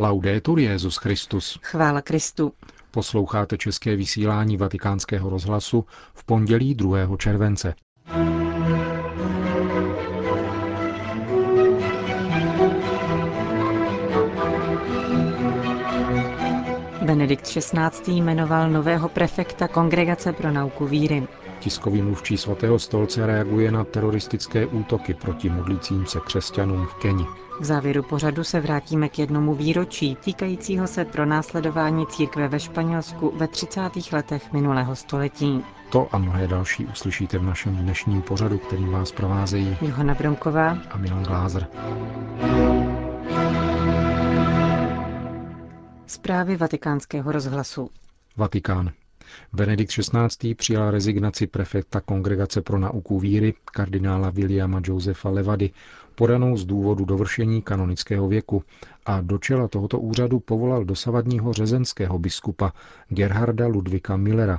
Laudetur Jezus Christus. Chvála Kristu. Posloucháte české vysílání Vatikánského rozhlasu v pondělí 2. července. Benedikt XVI. jmenoval nového prefekta Kongregace pro nauku víry. Tiskový mluvčí svatého stolce reaguje na teroristické útoky proti modlícím se křesťanům v Keni. V závěru pořadu se vrátíme k jednomu výročí týkajícího se pro následování církve ve Španělsku ve 30. letech minulého století. To a mnohé další uslyšíte v našem dnešním pořadu, kterým vás provázejí Johana Bromková a Milan Glázer. Zprávy vatikánského rozhlasu. Vatikán. Benedikt XVI. přijal rezignaci prefekta Kongregace pro nauku víry kardinála Williama Josefa Levady, podanou z důvodu dovršení kanonického věku a do čela tohoto úřadu povolal dosavadního řezenského biskupa Gerharda Ludvika Millera,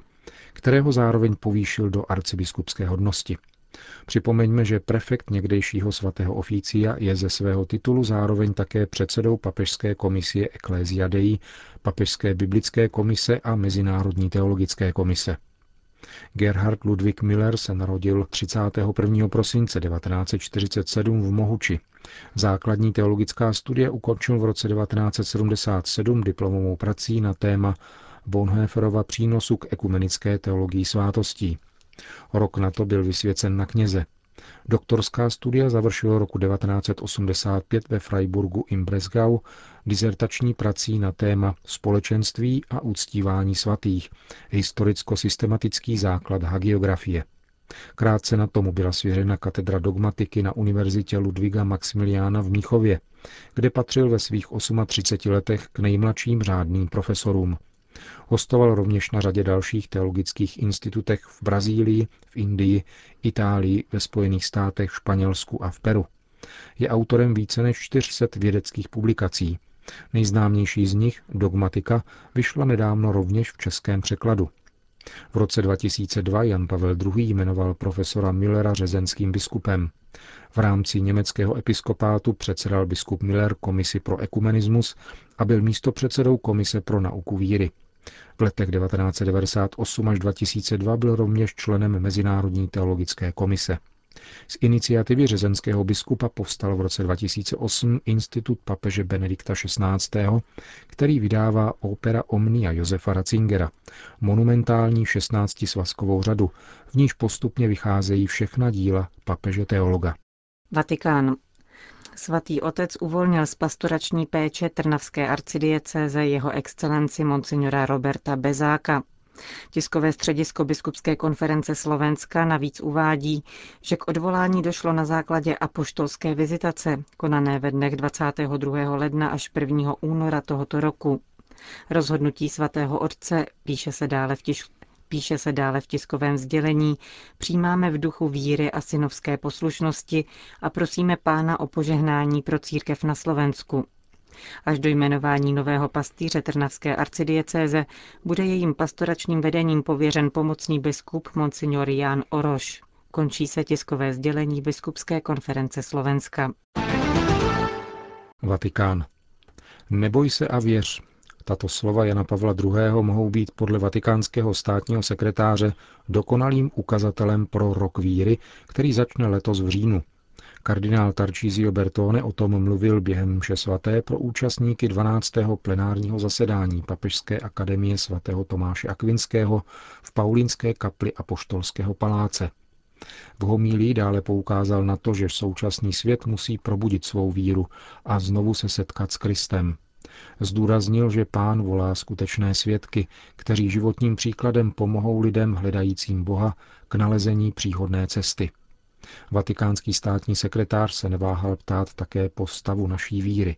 kterého zároveň povýšil do arcibiskupské hodnosti. Připomeňme, že prefekt někdejšího svatého oficia je ze svého titulu zároveň také předsedou papežské komisie Ecclesia Dei, papežské biblické komise a Mezinárodní teologické komise. Gerhard Ludwig Miller se narodil 31. prosince 1947 v Mohuči. Základní teologická studie ukončil v roce 1977 diplomovou prací na téma Bonhoefferova přínosu k ekumenické teologii svátostí. Rok na to byl vysvěcen na kněze. Doktorská studia završil roku 1985 ve Freiburgu im Bresgau dizertační prací na téma Společenství a uctívání svatých, historicko-systematický základ hagiografie. Krátce na tomu byla svěřena katedra dogmatiky na Univerzitě Ludviga Maximiliána v Míchově, kde patřil ve svých 38 letech k nejmladším řádným profesorům. Hostoval rovněž na řadě dalších teologických institutech v Brazílii, v Indii, Itálii, ve Spojených státech, Španělsku a v Peru. Je autorem více než 400 vědeckých publikací. Nejznámější z nich, Dogmatika, vyšla nedávno rovněž v českém překladu. V roce 2002 Jan Pavel II. jmenoval profesora Millera řezenským biskupem. V rámci německého episkopátu předsedal biskup Miller komisi pro ekumenismus a byl místopředsedou komise pro nauku víry. V letech 1998 až 2002 byl rovněž členem Mezinárodní teologické komise. Z iniciativy řezenského biskupa povstal v roce 2008 Institut papeže Benedikta XVI., který vydává opera Omnia Josefa Ratzingera, monumentální 16-svazkovou řadu, v níž postupně vycházejí všechna díla papeže teologa. Vatikán. Svatý otec uvolnil z pastorační péče Trnavské arcidiecéze jeho excelenci monsignora Roberta Bezáka. Tiskové středisko Biskupské konference Slovenska navíc uvádí, že k odvolání došlo na základě apoštolské vizitace, konané ve dnech 22. ledna až 1. února tohoto roku. Rozhodnutí svatého otce, píše se dále v, tisk, Píše se dále v tiskovém sdělení, přijímáme v duchu víry a synovské poslušnosti a prosíme pána o požehnání pro církev na Slovensku. Až do jmenování nového pastýře Trnavské arcidiecéze bude jejím pastoračním vedením pověřen pomocný biskup Monsignor Jan Oroš. Končí se tiskové sdělení Biskupské konference Slovenska. Vatikán. Neboj se a věř, tato slova Jana Pavla II. mohou být podle vatikánského státního sekretáře dokonalým ukazatelem pro rok víry, který začne letos v říjnu. Kardinál Tarcísio Bertone o tom mluvil během mše svaté pro účastníky 12. plenárního zasedání Papežské akademie svatého Tomáše Akvinského v Paulínské kapli Apoštolského paláce. V homílii dále poukázal na to, že současný svět musí probudit svou víru a znovu se setkat s Kristem. Zdůraznil, že pán volá skutečné svědky, kteří životním příkladem pomohou lidem hledajícím Boha k nalezení příhodné cesty. Vatikánský státní sekretář se neváhal ptát také po stavu naší víry.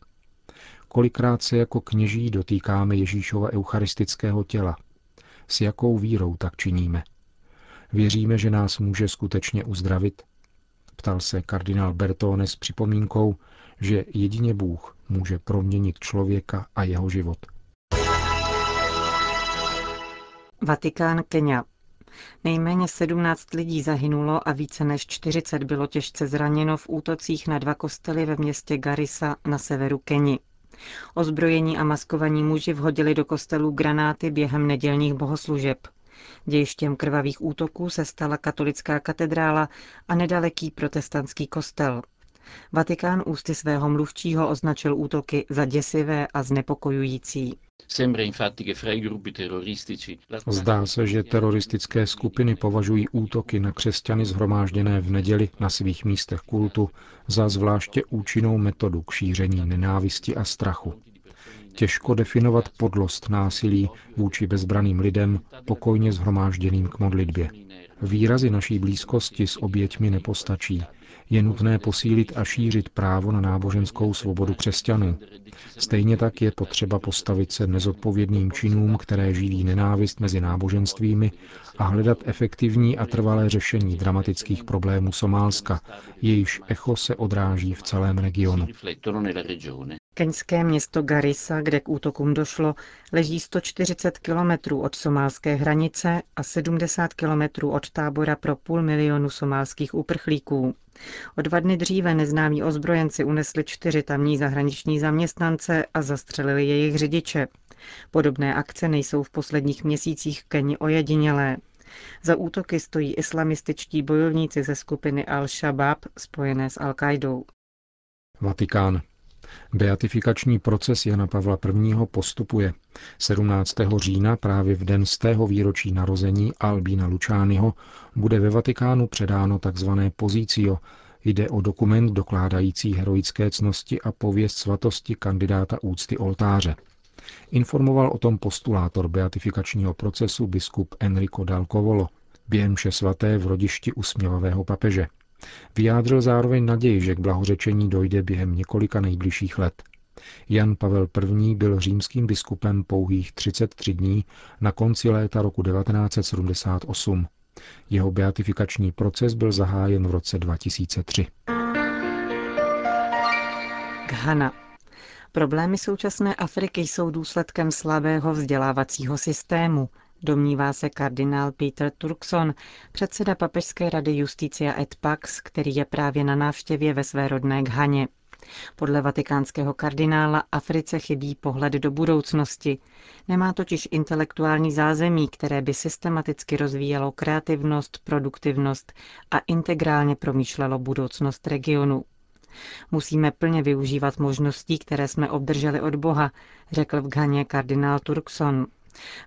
Kolikrát se jako kněží dotýkáme Ježíšova eucharistického těla? S jakou vírou tak činíme? Věříme, že nás může skutečně uzdravit? Ptal se kardinál Bertone s připomínkou, že jedině Bůh může proměnit člověka a jeho život. Vatikán Kenia. Nejméně 17 lidí zahynulo a více než 40 bylo těžce zraněno v útocích na dva kostely ve městě Garissa na severu Keni. Ozbrojení a maskovaní muži vhodili do kostelů granáty během nedělních bohoslužeb. Dějištěm krvavých útoků se stala katolická katedrála a nedaleký protestantský kostel. Vatikán ústy svého mluvčího označil útoky za děsivé a znepokojující. Zdá se, že teroristické skupiny považují útoky na křesťany zhromážděné v neděli na svých místech kultu za zvláště účinnou metodu k šíření nenávisti a strachu. Těžko definovat podlost násilí vůči bezbraným lidem, pokojně zhromážděným k modlitbě. Výrazy naší blízkosti s oběťmi nepostačí, je nutné posílit a šířit právo na náboženskou svobodu křesťanů. Stejně tak je potřeba postavit se nezodpovědným činům, které živí nenávist mezi náboženstvími a hledat efektivní a trvalé řešení dramatických problémů Somálska, jejíž echo se odráží v celém regionu. Keňské město Garissa, kde k útokům došlo, leží 140 kilometrů od somálské hranice a 70 kilometrů od tábora pro půl milionu somálských uprchlíků. O dva dny dříve neznámí ozbrojenci unesli čtyři tamní zahraniční zaměstnance a zastřelili jejich řidiče. Podobné akce nejsou v posledních měsících Keni ojedinělé. Za útoky stojí islamističtí bojovníci ze skupiny Al-Shabaab spojené s Al-Qaidou. Vatikán. Beatifikační proces Jana Pavla I. postupuje. 17. října, právě v den z tého výročí narození Albína Lučányho, bude ve Vatikánu předáno tzv. pozício. Jde o dokument dokládající heroické cnosti a pověst svatosti kandidáta úcty oltáře. Informoval o tom postulátor beatifikačního procesu biskup Enrico Dal Covolo během vše svaté v rodišti usměvavého papeže. Vyjádřil zároveň naději, že k blahořečení dojde během několika nejbližších let. Jan Pavel I. byl římským biskupem pouhých 33 dní na konci léta roku 1978. Jeho beatifikační proces byl zahájen v roce 2003. Ghana. Problémy současné Afriky jsou důsledkem slabého vzdělávacího systému, Domnívá se kardinál Peter Turkson, předseda Papežské rady Justícia et Pax, který je právě na návštěvě ve své rodné Ghaně. Podle vatikánského kardinála Africe chybí pohled do budoucnosti. Nemá totiž intelektuální zázemí, které by systematicky rozvíjelo kreativnost, produktivnost a integrálně promýšlelo budoucnost regionu. Musíme plně využívat možností, které jsme obdrželi od Boha, řekl v Ghaně kardinál Turkson.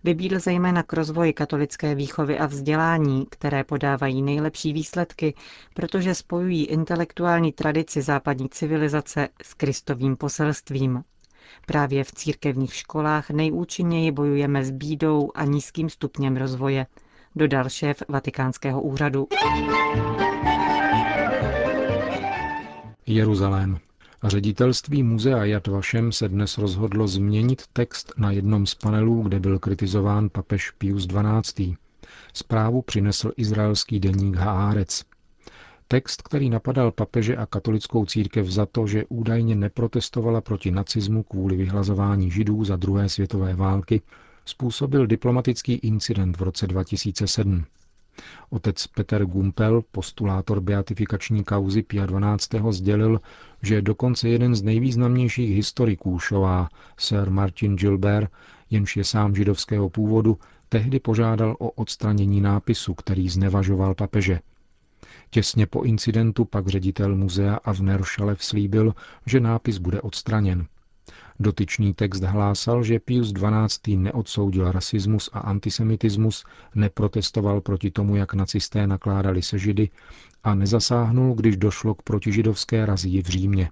Vybídl zejména k rozvoji katolické výchovy a vzdělání, které podávají nejlepší výsledky, protože spojují intelektuální tradici západní civilizace s kristovým poselstvím. Právě v církevních školách nejúčinněji bojujeme s bídou a nízkým stupněm rozvoje, dodal šéf Vatikánského úřadu. Jeruzalém. Ředitelství muzea Yad Vashem se dnes rozhodlo změnit text na jednom z panelů, kde byl kritizován papež Pius XII. Zprávu přinesl izraelský deník Haaretz. Text, který napadal papeže a katolickou církev za to, že údajně neprotestovala proti nacismu kvůli vyhlazování židů za druhé světové války, způsobil diplomatický incident v roce 2007. Otec Peter Gumpel, postulátor beatifikační kauzy Pia 12. sdělil, že dokonce jeden z nejvýznamnějších historiků Šová, Sir Martin Gilbert, jenž je sám židovského původu, tehdy požádal o odstranění nápisu, který znevažoval papeže. Těsně po incidentu pak ředitel muzea Avner Šalev slíbil, že nápis bude odstraněn. Dotyčný text hlásal, že Pius XII. neodsoudil rasismus a antisemitismus, neprotestoval proti tomu, jak nacisté nakládali se židy a nezasáhnul, když došlo k protižidovské razii v Římě.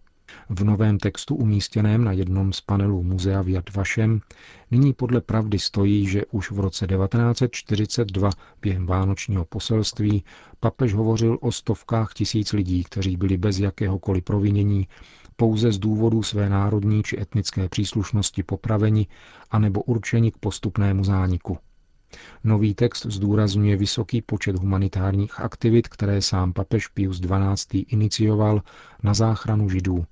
V novém textu umístěném na jednom z panelů muzea v Yad Vashem nyní podle pravdy stojí, že už v roce 1942 během vánočního poselství papež hovořil o stovkách tisíc lidí, kteří byli bez jakéhokoliv provinění pouze z důvodu své národní či etnické příslušnosti popraveni anebo určeni k postupnému zániku. Nový text zdůrazňuje vysoký počet humanitárních aktivit, které sám papež Pius XII. inicioval na záchranu židů.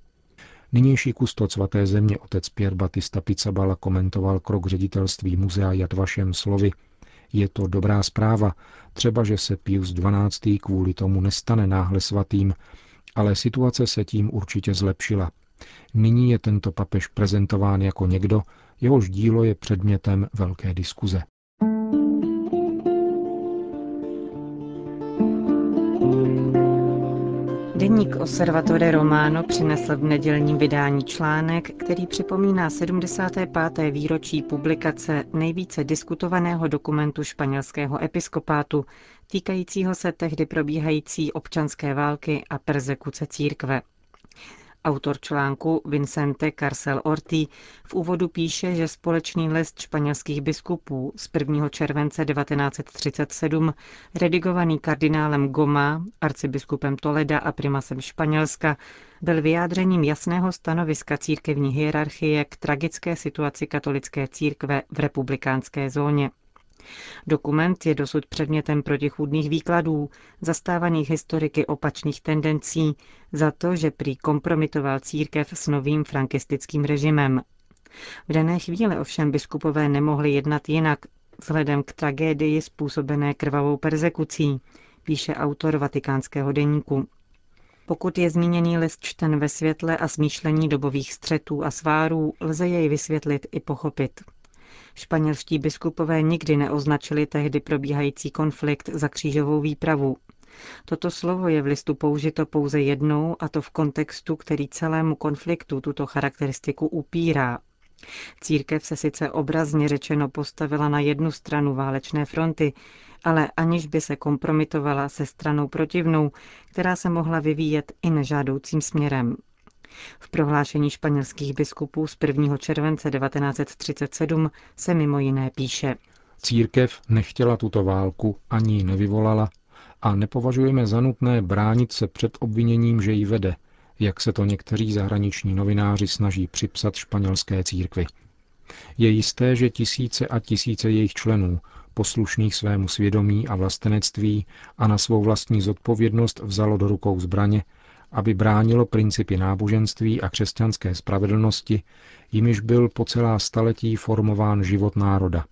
Nynější kustod svaté země otec Pierre Batista Pizzabala komentoval krok ředitelství muzea Jad Vašem slovy je to dobrá zpráva, třeba že se Pius XII. kvůli tomu nestane náhle svatým, ale situace se tím určitě zlepšila. Nyní je tento papež prezentován jako někdo, jehož dílo je předmětem velké diskuze. Deník Osservatore Romano přinesl v nedělním vydání článek, který připomíná 75. výročí publikace nejvíce diskutovaného dokumentu španělského episkopátu, týkajícího se tehdy probíhající občanské války a persekuce církve. Autor článku Vincente Carcel Orti v úvodu píše, že společný list španělských biskupů z 1. července 1937, redigovaný kardinálem Goma, arcibiskupem Toleda a primasem Španělska, byl vyjádřením jasného stanoviska církevní hierarchie k tragické situaci katolické církve v republikánské zóně. Dokument je dosud předmětem protichůdných výkladů, zastávaných historiky opačných tendencí, za to, že prý kompromitoval církev s novým frankistickým režimem. V dané chvíli ovšem biskupové nemohli jednat jinak, vzhledem k tragédii způsobené krvavou persekucí, píše autor vatikánského deníku. Pokud je zmíněný list čten ve světle a smýšlení dobových střetů a svárů, lze jej vysvětlit i pochopit. Španělští biskupové nikdy neoznačili tehdy probíhající konflikt za křížovou výpravu. Toto slovo je v listu použito pouze jednou a to v kontextu, který celému konfliktu tuto charakteristiku upírá. Církev se sice obrazně řečeno postavila na jednu stranu válečné fronty, ale aniž by se kompromitovala se stranou protivnou, která se mohla vyvíjet i nežádoucím směrem. V prohlášení španělských biskupů z 1. července 1937 se mimo jiné píše. Církev nechtěla tuto válku ani ji nevyvolala a nepovažujeme za nutné bránit se před obviněním, že ji vede, jak se to někteří zahraniční novináři snaží připsat španělské církvi. Je jisté, že tisíce a tisíce jejich členů, poslušných svému svědomí a vlastenectví a na svou vlastní zodpovědnost vzalo do rukou zbraně aby bránilo principy náboženství a křesťanské spravedlnosti, jimiž byl po celá staletí formován život národa.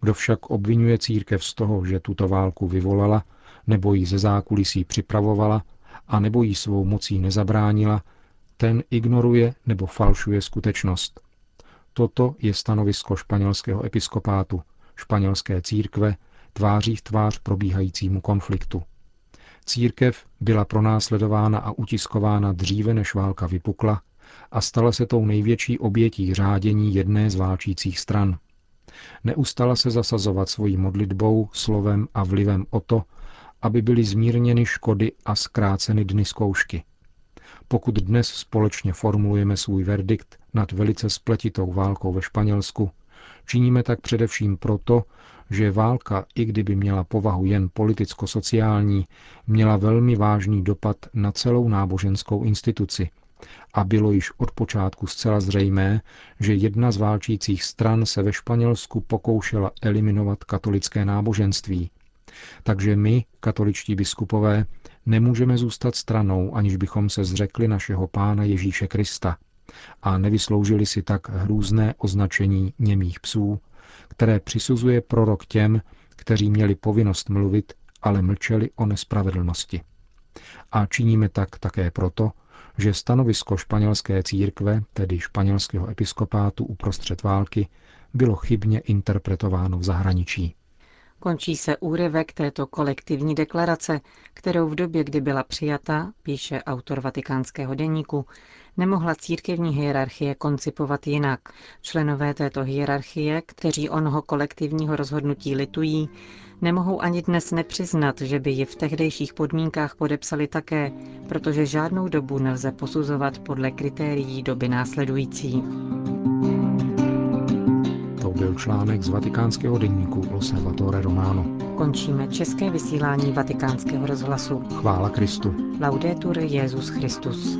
Kdo však obvinuje církev z toho, že tuto válku vyvolala, nebo ji ze zákulisí připravovala, a nebo jí svou mocí nezabránila, ten ignoruje nebo falšuje skutečnost. Toto je stanovisko španělského episkopátu, španělské církve, tváří v tvář probíhajícímu konfliktu. Církev byla pronásledována a utiskována dříve, než válka vypukla a stala se tou největší obětí řádění jedné z válčících stran. Neustala se zasazovat svojí modlitbou, slovem a vlivem o to, aby byly zmírněny škody a zkráceny dny zkoušky. Pokud dnes společně formulujeme svůj verdikt nad velice spletitou válkou ve Španělsku, činíme tak především proto, že válka, i kdyby měla povahu jen politicko-sociální, měla velmi vážný dopad na celou náboženskou instituci. A bylo již od počátku zcela zřejmé, že jedna z válčících stran se ve Španělsku pokoušela eliminovat katolické náboženství. Takže my, katoličtí biskupové, nemůžeme zůstat stranou, aniž bychom se zřekli našeho pána Ježíše Krista a nevysloužili si tak hrůzné označení němých psů, které přisuzuje prorok těm, kteří měli povinnost mluvit, ale mlčeli o nespravedlnosti. A činíme tak také proto, že stanovisko španělské církve, tedy španělského episkopátu uprostřed války, bylo chybně interpretováno v zahraničí. Končí se úryvek této kolektivní deklarace, kterou v době, kdy byla přijata, píše autor vatikánského deníku, nemohla církevní hierarchie koncipovat jinak. Členové této hierarchie, kteří onoho kolektivního rozhodnutí litují, nemohou ani dnes nepřiznat, že by ji v tehdejších podmínkách podepsali také, protože žádnou dobu nelze posuzovat podle kritérií doby následující. Byl článek z vatikánského denníku L'Osservatore Romano. Končíme české vysílání vatikánského rozhlasu. Chvála Kristu. Laudetur Jezus Christus.